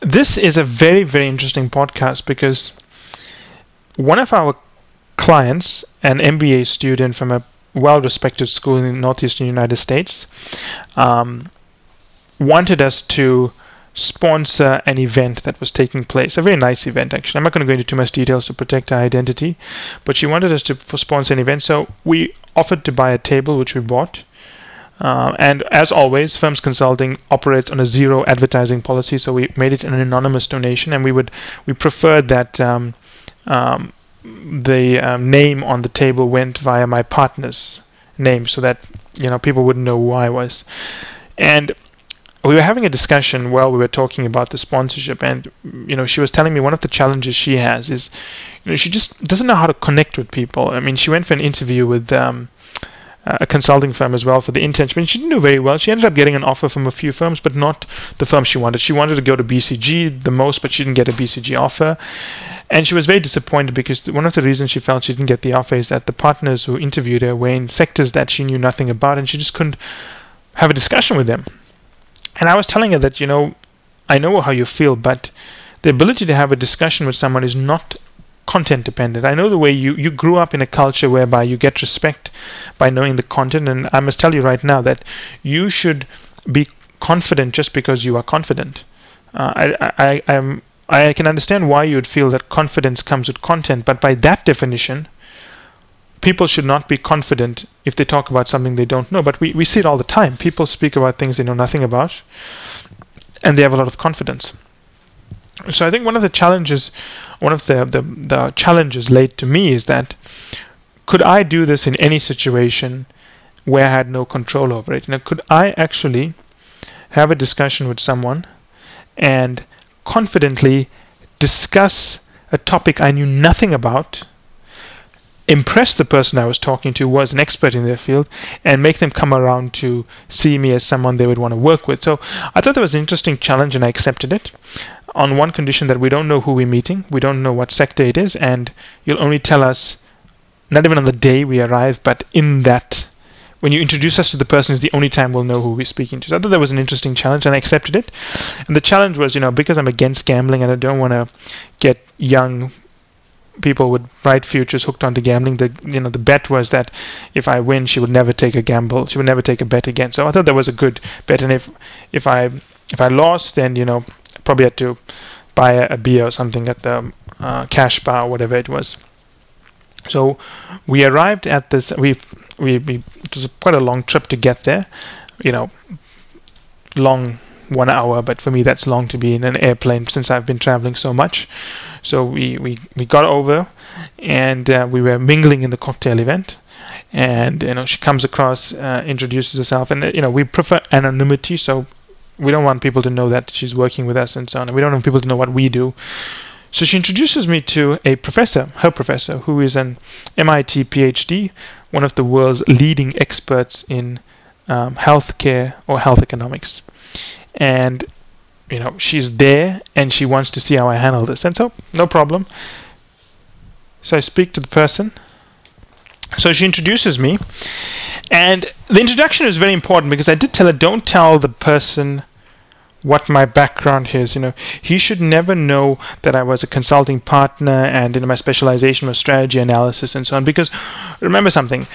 this is a very, very interesting podcast because one of our clients, an MBA student from a well respected school in the northeastern United States, um, wanted us to sponsor an event that was taking place. A very nice event, actually. I'm not going to go into too much details to protect her identity, but she wanted us to sponsor an event. So we offered to buy a table, which we bought. Uh, and as always, Firms Consulting operates on a zero advertising policy, so we made it an anonymous donation, and we would we preferred that um, um, the um, name on the table went via my partner's name, so that you know people wouldn't know who I was. And we were having a discussion while we were talking about the sponsorship, and you know she was telling me one of the challenges she has is, you know, she just doesn't know how to connect with people. I mean, she went for an interview with. Um, a consulting firm as well for the internship. And she didn't do very well. She ended up getting an offer from a few firms, but not the firm she wanted. She wanted to go to BCG the most, but she didn't get a BCG offer. And she was very disappointed because one of the reasons she felt she didn't get the offer is that the partners who interviewed her were in sectors that she knew nothing about, and she just couldn't have a discussion with them. And I was telling her that, you know, I know how you feel, but the ability to have a discussion with someone is not content dependent. I know the way you, you grew up in a culture whereby you get respect by knowing the content, and I must tell you right now that you should be confident just because you are confident. Uh, I, I, I'm, I can understand why you would feel that confidence comes with content, but by that definition, people should not be confident if they talk about something they don't know. But we, we see it all the time. People speak about things they know nothing about, and they have a lot of confidence. So I think one of the challenges, one of the, the, the challenges laid to me is that could I do this in any situation where I had no control over it? Know, could I actually have a discussion with someone and confidently discuss a topic I knew nothing about impress the person I was talking to was an expert in their field and make them come around to see me as someone they would want to work with. So I thought that was an interesting challenge and I accepted it on one condition that we don't know who we're meeting, we don't know what sector it is, and you'll only tell us not even on the day we arrive, but in that when you introduce us to the person is the only time we'll know who we're speaking to. So I thought that was an interesting challenge and I accepted it. And the challenge was, you know, because I'm against gambling and I don't want to get young people would write futures hooked onto gambling. The you know the bet was that if I win, she would never take a gamble. She would never take a bet again. So I thought that was a good bet. And if if I if I lost, then you know probably had to buy a, a beer or something at the uh, cash bar, or whatever it was. So we arrived at this. We we we it was quite a long trip to get there. You know, long one hour, but for me that's long to be in an airplane since I've been traveling so much. So we, we, we got over and uh, we were mingling in the cocktail event. And you know she comes across, uh, introduces herself, and you know we prefer anonymity, so we don't want people to know that she's working with us and so on. And we don't want people to know what we do. So she introduces me to a professor, her professor, who is an MIT PhD, one of the world's leading experts in um, healthcare or health economics. And you know she's there and she wants to see how I handle this. And so no problem. So I speak to the person. So she introduces me. And the introduction is very important because I did tell her don't tell the person what my background is. You know he should never know that I was a consulting partner and in my specialization was strategy analysis and so on. Because remember something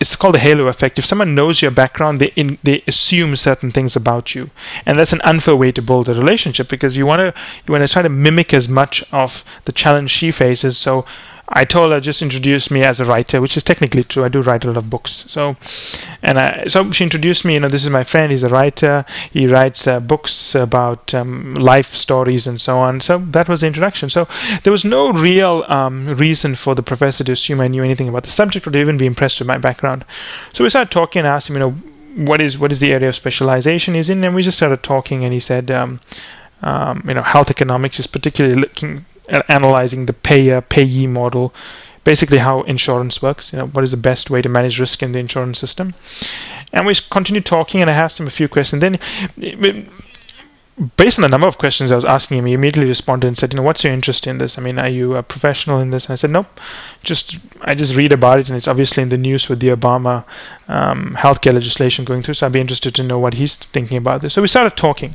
it's called the halo effect. If someone knows your background, they in, they assume certain things about you, and that's an unfair way to build a relationship because you want to you want to try to mimic as much of the challenge she faces. So I told her just introduce me as a writer, which is technically true. I do write a lot of books. So, and I, so she introduced me. You know, this is my friend. He's a writer. He writes uh, books about um, life stories and so on. So that was the introduction. So there was no real um, reason for the professor to assume I knew anything about the subject or to even be impressed with my background. So we started talking and asked him, you know, what is what is the area of specialization he's in, and we just started talking. And he said. Um, um, you know, health economics is particularly looking analyzing the payer payee model, basically how insurance works. You know, what is the best way to manage risk in the insurance system? And we continued talking, and I asked him a few questions. Then, based on the number of questions I was asking him, he immediately responded and said, "You know, what's your interest in this? I mean, are you a professional in this?" And I said, "Nope, just I just read about it, and it's obviously in the news with the Obama um, healthcare legislation going through. So I'd be interested to know what he's thinking about this." So we started talking.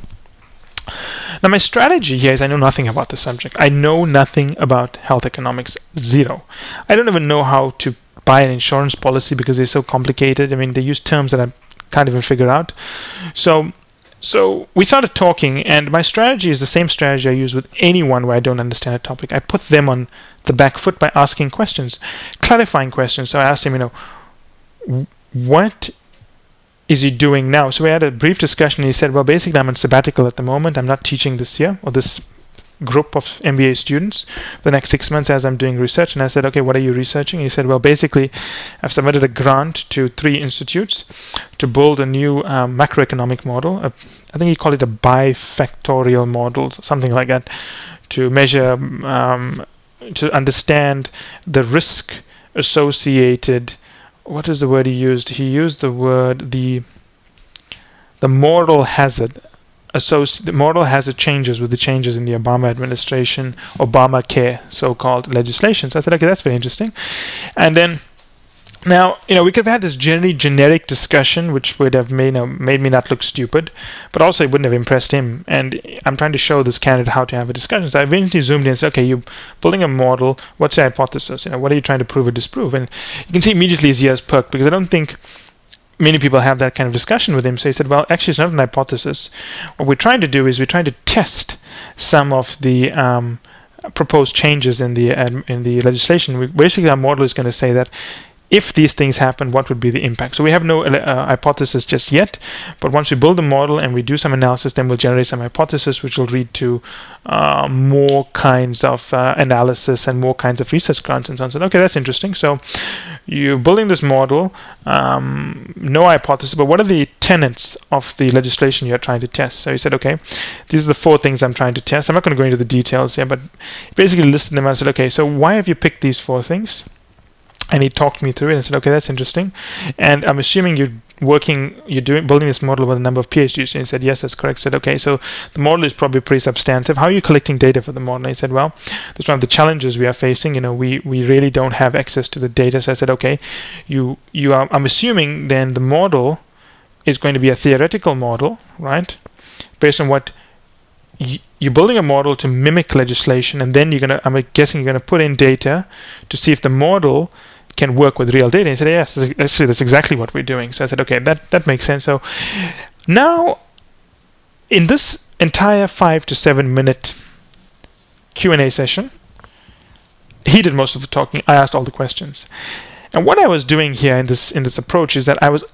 Now, my strategy here is I know nothing about the subject. I know nothing about health economics, zero. I don't even know how to buy an insurance policy because they're so complicated. I mean, they use terms that I can't even figure out. So, so we started talking, and my strategy is the same strategy I use with anyone where I don't understand a topic. I put them on the back foot by asking questions, clarifying questions. So I asked him, you know, what is he doing now? So we had a brief discussion. He said, well, basically, I'm on sabbatical at the moment. I'm not teaching this year or this group of MBA students the next six months as I'm doing research. And I said, okay, what are you researching? He said, well, basically, I've submitted a grant to three institutes to build a new um, macroeconomic model. A, I think he called it a bifactorial model, something like that, to measure, um, to understand the risk associated. What is the word he used? He used the word the the moral hazard associ- the moral hazard changes with the changes in the Obama administration, Obamacare, so-called legislation. So I said, okay, that's very interesting. And then now, you know, we could have had this generally generic discussion, which would have made, you know, made me not look stupid, but also it wouldn't have impressed him. And I'm trying to show this candidate how to have a discussion. So I eventually zoomed in and said, okay, you're building a model. What's the hypothesis? You know, what are you trying to prove or disprove? And you can see immediately his ears perked because I don't think many people have that kind of discussion with him. So he said, well, actually, it's not an hypothesis. What we're trying to do is we're trying to test some of the um, proposed changes in the in the legislation. We, basically, our model is going to say that if these things happen, what would be the impact? So we have no uh, hypothesis just yet, but once we build a model and we do some analysis, then we'll generate some hypothesis, which will lead to uh, more kinds of uh, analysis and more kinds of research grants and so on. So okay, that's interesting. So you're building this model, um, no hypothesis, but what are the tenets of the legislation you're trying to test? So he said, okay, these are the four things I'm trying to test. I'm not going to go into the details here, but basically listed them. I said, okay, so why have you picked these four things? And he talked me through it and said, okay, that's interesting. And I'm assuming you're working, you're doing building this model with a number of PhDs. And he said, yes, that's correct. I said, okay, so the model is probably pretty substantive. How are you collecting data for the model? And he said, well, that's one of the challenges we are facing. You know, we, we really don't have access to the data. So I said, okay, you you are. I'm assuming then the model is going to be a theoretical model, right? Based on what you're building a model to mimic legislation, and then you're gonna. I'm guessing you're gonna put in data to see if the model can work with real data. He said, yes, actually, that's exactly what we're doing. So I said, okay, that, that makes sense. So now, in this entire five to seven minute Q&A session, he did most of the talking. I asked all the questions. And what I was doing here in this in this approach is that I was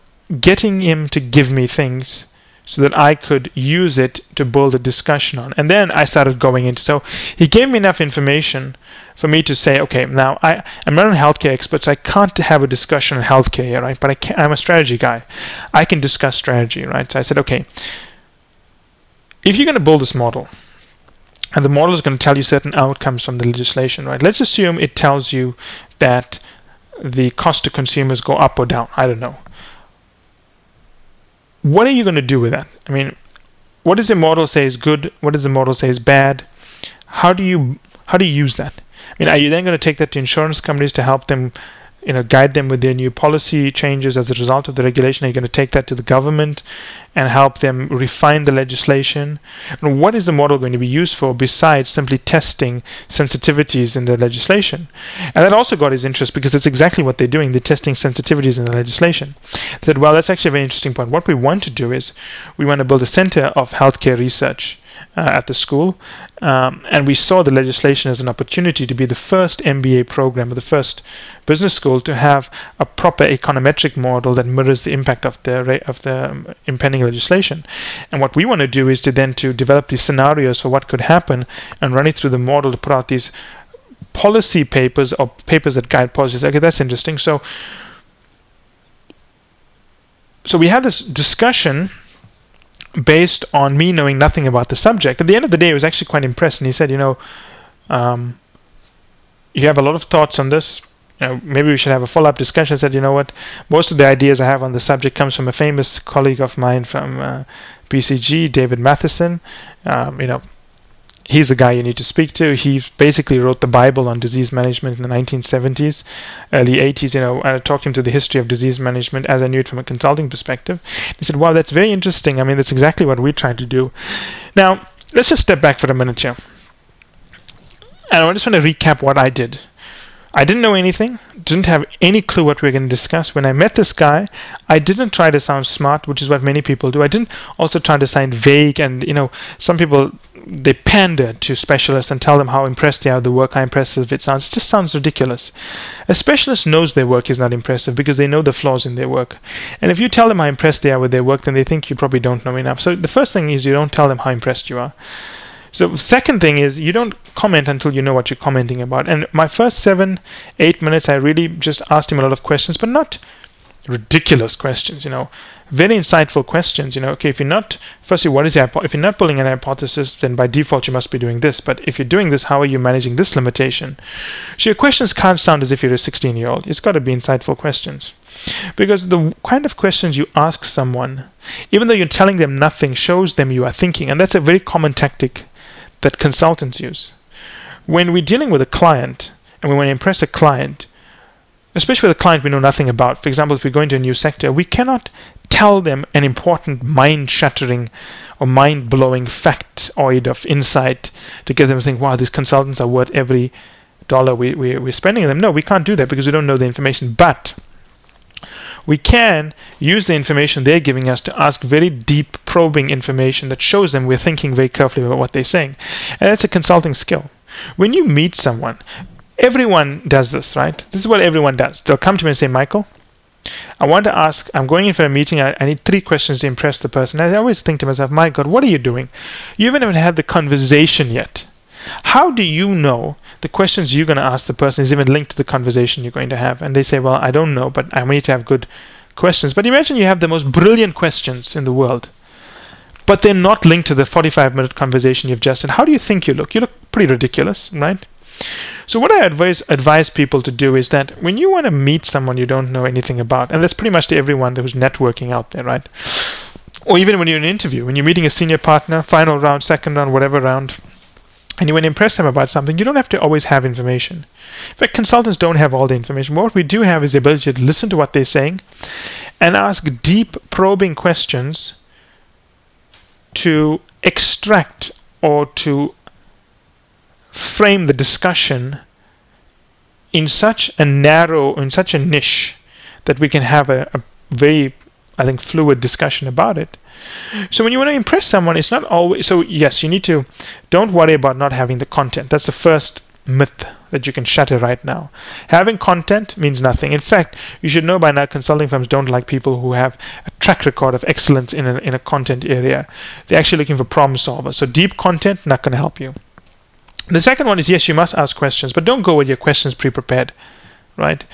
getting him to give me things so that I could use it to build a discussion on. And then I started going into so he gave me enough information for me to say, okay, now I, I'm not a healthcare expert, so I can't have a discussion on healthcare here, right? But I can, I'm a strategy guy. I can discuss strategy, right? So I said, okay, if you're going to build this model, and the model is going to tell you certain outcomes from the legislation, right? Let's assume it tells you that the cost to consumers go up or down. I don't know what are you going to do with that? I mean, what does the model say is good? What does the model say is bad? How do you how do you use that? I mean, are you then going to take that to insurance companies to help them you know, guide them with their new policy changes as a result of the regulation? Are you going to take that to the government and help them refine the legislation? And what is the model going to be used for besides simply testing sensitivities in the legislation? And that also got his interest because it's exactly what they're doing. They're testing sensitivities in the legislation. Said, well, that's actually a very interesting point. What we want to do is we want to build a center of healthcare research uh, at the school. Um, and we saw the legislation as an opportunity to be the first MBA program or the first business school to have a proper econometric model that mirrors the impact of the of the um, impending legislation. And what we want to do is to then to develop these scenarios for what could happen and run it through the model to put out these policy papers or papers that guide policies. Okay, that's interesting. So so we had this discussion based on me knowing nothing about the subject. At the end of the day, I was actually quite impressed, and he said, "You know, um, you have a lot of thoughts on this. You know, maybe we should have a follow-up discussion." I said, "You know what? Most of the ideas I have on the subject comes from a famous colleague of mine from uh, BCG, David Matheson. Um, you know, he's the guy you need to speak to. He basically wrote the Bible on disease management in the 1970s, early 80s. You know, I talked him to the history of disease management as I knew it from a consulting perspective. He said, "Wow, that's very interesting. I mean, that's exactly what we're trying to do." Now, let's just step back for a minute here. And I just want to recap what I did. I didn't know anything, didn't have any clue what we were going to discuss. When I met this guy, I didn't try to sound smart, which is what many people do. I didn't also try to sound vague, and you know, some people they pander to specialists and tell them how impressed they are with the work, how impressive it sounds. It just sounds ridiculous. A specialist knows their work is not impressive because they know the flaws in their work. And if you tell them how impressed they are with their work, then they think you probably don't know enough. So the first thing is you don't tell them how impressed you are. So second thing is you don't comment until you know what you're commenting about. And my first seven, eight minutes, I really just asked him a lot of questions, but not ridiculous questions. You know, very insightful questions. You know, okay, if you're not, firstly, what is your if you're not pulling an hypothesis, then by default you must be doing this. But if you're doing this, how are you managing this limitation? So your questions can't sound as if you're a 16 year old. It's got to be insightful questions. Because the kind of questions you ask someone, even though you're telling them nothing, shows them you are thinking. And that's a very common tactic that consultants use. When we're dealing with a client and we want to impress a client, especially with a client we know nothing about, for example, if we go into a new sector, we cannot tell them an important mind shattering or mind blowing factoid of insight to get them to think, wow, these consultants are worth every dollar we, we, we're spending on them. No, we can't do that because we don't know the information. But we can use the information they're giving us to ask very deep, probing information that shows them we're thinking very carefully about what they're saying. And that's a consulting skill. When you meet someone, everyone does this, right? This is what everyone does. They'll come to me and say, Michael, I want to ask, I'm going in for a meeting, I, I need three questions to impress the person. I always think to myself, my God, what are you doing? You haven't even had the conversation yet. How do you know the questions you're going to ask the person is even linked to the conversation you're going to have? And they say, Well, I don't know, but I need to have good questions. But imagine you have the most brilliant questions in the world, but they're not linked to the 45 minute conversation you've just had. How do you think you look? You look pretty ridiculous, right? So what I advise advise people to do is that when you want to meet someone you don't know anything about, and that's pretty much to everyone who's networking out there, right? Or even when you're in an interview, when you're meeting a senior partner, final round, second round, whatever round, and you want to impress them about something, you don't have to always have information. In fact, consultants don't have all the information. What we do have is the ability to listen to what they're saying and ask deep, probing questions to extract or to frame the discussion in such a narrow, in such a niche that we can have a, a very, I think, fluid discussion about it. So when you want to impress someone, it's not always so. Yes, you need to. Don't worry about not having the content. That's the first myth that you can shatter right now. Having content means nothing. In fact, you should know by now consulting firms don't like people who have a track record of excellence in a, in a content area. They're actually looking for problem solvers. So deep content not going to help you. The second one is yes, you must ask questions, but don't go with your questions pre-prepared, right?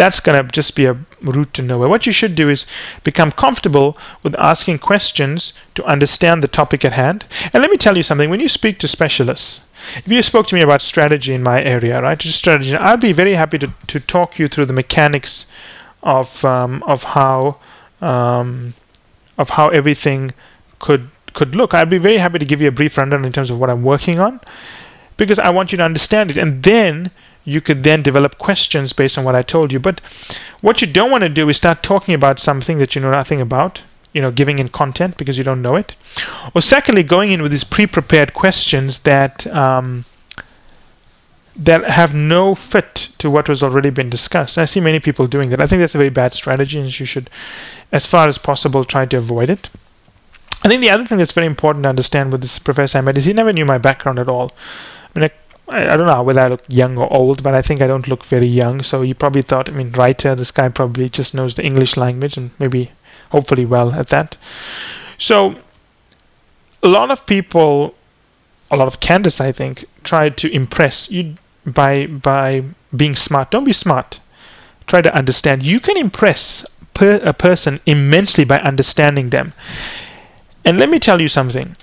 That's going to just be a route to nowhere. What you should do is become comfortable with asking questions to understand the topic at hand. And let me tell you something when you speak to specialists, if you spoke to me about strategy in my area, right, just strategy, I'd be very happy to, to talk you through the mechanics of um, of how um, of how everything could could look. I'd be very happy to give you a brief rundown in terms of what I'm working on because I want you to understand it. And then you could then develop questions based on what I told you. But what you don't want to do is start talking about something that you know nothing about, you know, giving in content because you don't know it. Or secondly, going in with these pre-prepared questions that um, that have no fit to what was already been discussed. And I see many people doing that. I think that's a very bad strategy, and you should, as far as possible, try to avoid it. I think the other thing that's very important to understand with this professor met is he never knew my background at all. I mean, I I, don't know whether I look young or old, but I think I don't look very young. So you probably thought, I mean, writer, this guy probably just knows the English language and maybe hopefully well at that. So a lot of people, a lot of candidates, I think, try to impress you by by being smart. Don't be smart. Try to understand. You can impress per, a person immensely by understanding them. And let me tell you something.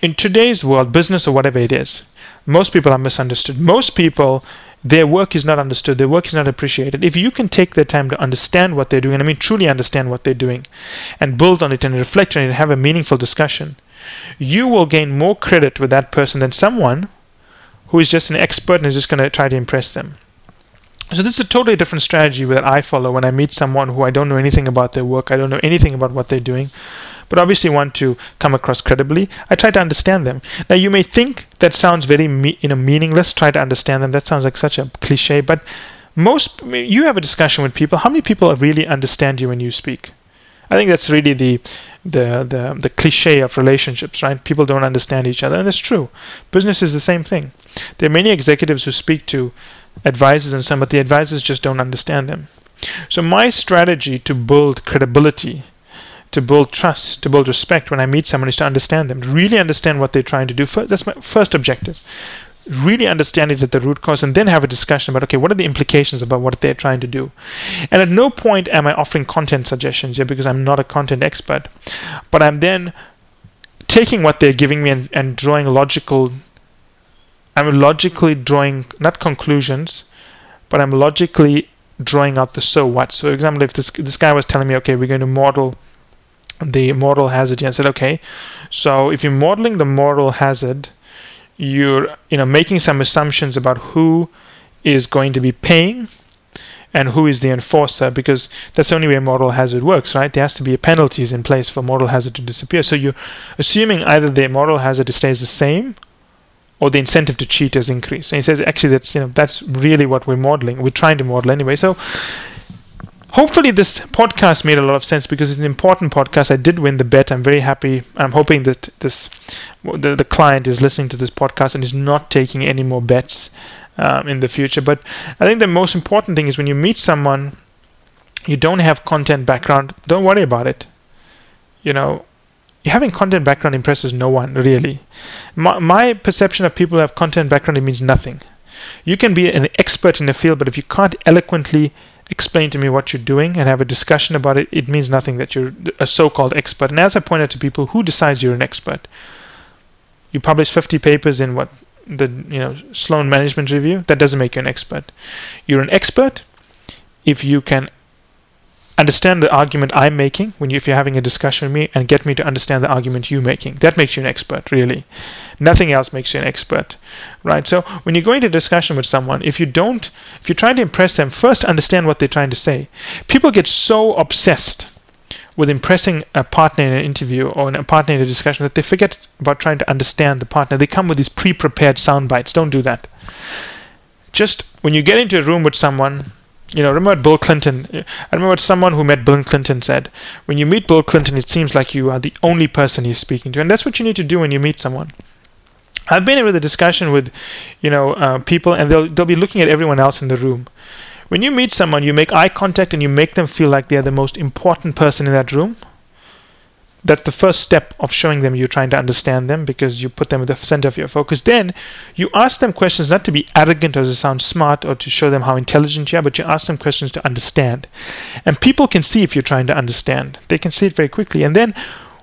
In today's world, business or whatever it is, most people are misunderstood. Most people, their work is not understood, their work is not appreciated. If you can take the time to understand what they're doing, and I mean truly understand what they're doing, and build on it and reflect on it and have a meaningful discussion, you will gain more credit with that person than someone who is just an expert and is just going to try to impress them. So this is a totally different strategy that I follow when I meet someone who I don't know anything about their work, I don't know anything about what they're doing, but obviously want to come across credibly. I try to understand them. Now you may think that sounds very me- you know meaningless. Try to understand them. That sounds like such a cliche, but most you have a discussion with people. How many people really understand you when you speak? I think that's really the the the, the cliche of relationships, right? People don't understand each other, and it's true. Business is the same thing. There are many executives who speak to advisors and some, but the advisors just don't understand them. So my strategy to build credibility, to build trust, to build respect when I meet someone is to understand them, really understand what they're trying to do. That's my first objective. Really understand it at the root cause and then have a discussion about okay, what are the implications about what they're trying to do. And at no point am I offering content suggestions here because I'm not a content expert. But I'm then taking what they're giving me and, and drawing logical I'm logically drawing not conclusions, but I'm logically drawing out the so what. So, for example, if this this guy was telling me, okay, we're going to model the moral hazard, I said, okay, so if you're modeling the moral hazard, you're you know making some assumptions about who is going to be paying and who is the enforcer because that's the only way moral hazard works right? There has to be penalties in place for moral hazard to disappear. So you're assuming either the moral hazard stays the same or the incentive to cheat has increased. And he says, actually, that's you know that's really what we're modeling. We're trying to model anyway. So hopefully this podcast made a lot of sense because it's an important podcast. I did win the bet. I'm very happy. I'm hoping that this the, the client is listening to this podcast and is not taking any more bets um, in the future. But I think the most important thing is when you meet someone, you don't have content background. Don't worry about it. You know, having content background impresses no one really. My, my perception of people who have content background it means nothing. You can be an expert in the field, but if you can't eloquently explain to me what you're doing and have a discussion about it, it means nothing that you're a so-called expert. And as I pointed out to people, who decides you're an expert? You publish 50 papers in what the you know Sloan Management Review. That doesn't make you an expert. You're an expert if you can understand the argument I'm making when you, if you're having a discussion with me and get me to understand the argument you're making. That makes you an expert, really. Nothing else makes you an expert, right? So when you go into a discussion with someone, if you don't, if you're trying to impress them, first understand what they're trying to say. People get so obsessed with impressing a partner in an interview or a partner in a discussion that they forget about trying to understand the partner. They come with these pre-prepared sound bites. Don't do that. Just when you get into a room with someone, you know, remember Bill Clinton? I remember what someone who met Bill Clinton said. When you meet Bill Clinton, it seems like you are the only person he's speaking to, and that's what you need to do when you meet someone. I've been in a discussion with, you know, uh, people, and they'll they'll be looking at everyone else in the room. When you meet someone, you make eye contact and you make them feel like they're the most important person in that room that's the first step of showing them you're trying to understand them because you put them at the center of your focus. Then you ask them questions not to be arrogant or to sound smart or to show them how intelligent you are, but you ask them questions to understand. And people can see if you're trying to understand. They can see it very quickly. And then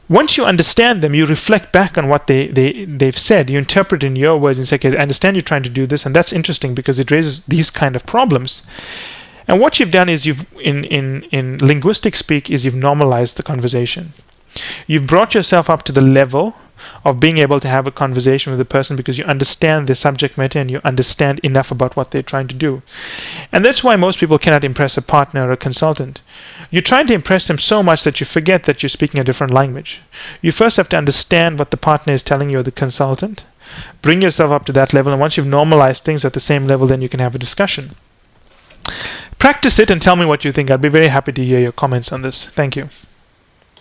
once you understand them, you reflect back on what they, they, they've said. You interpret in your words and say, okay, I understand you're trying to do this, and that's interesting because it raises these kind of problems. And what you've done is you've in, in, in linguistic speak is you've normalized the conversation. You've brought yourself up to the level of being able to have a conversation with the person because you understand the subject matter and you understand enough about what they're trying to do. And that's why most people cannot impress a partner or a consultant. You're trying to impress them so much that you forget that you're speaking a different language. You first have to understand what the partner is telling you or the consultant. Bring yourself up to that level, and once you've normalized things at the same level, then you can have a discussion. Practice it and tell me what you think. I'd be very happy to hear your comments on this. Thank you.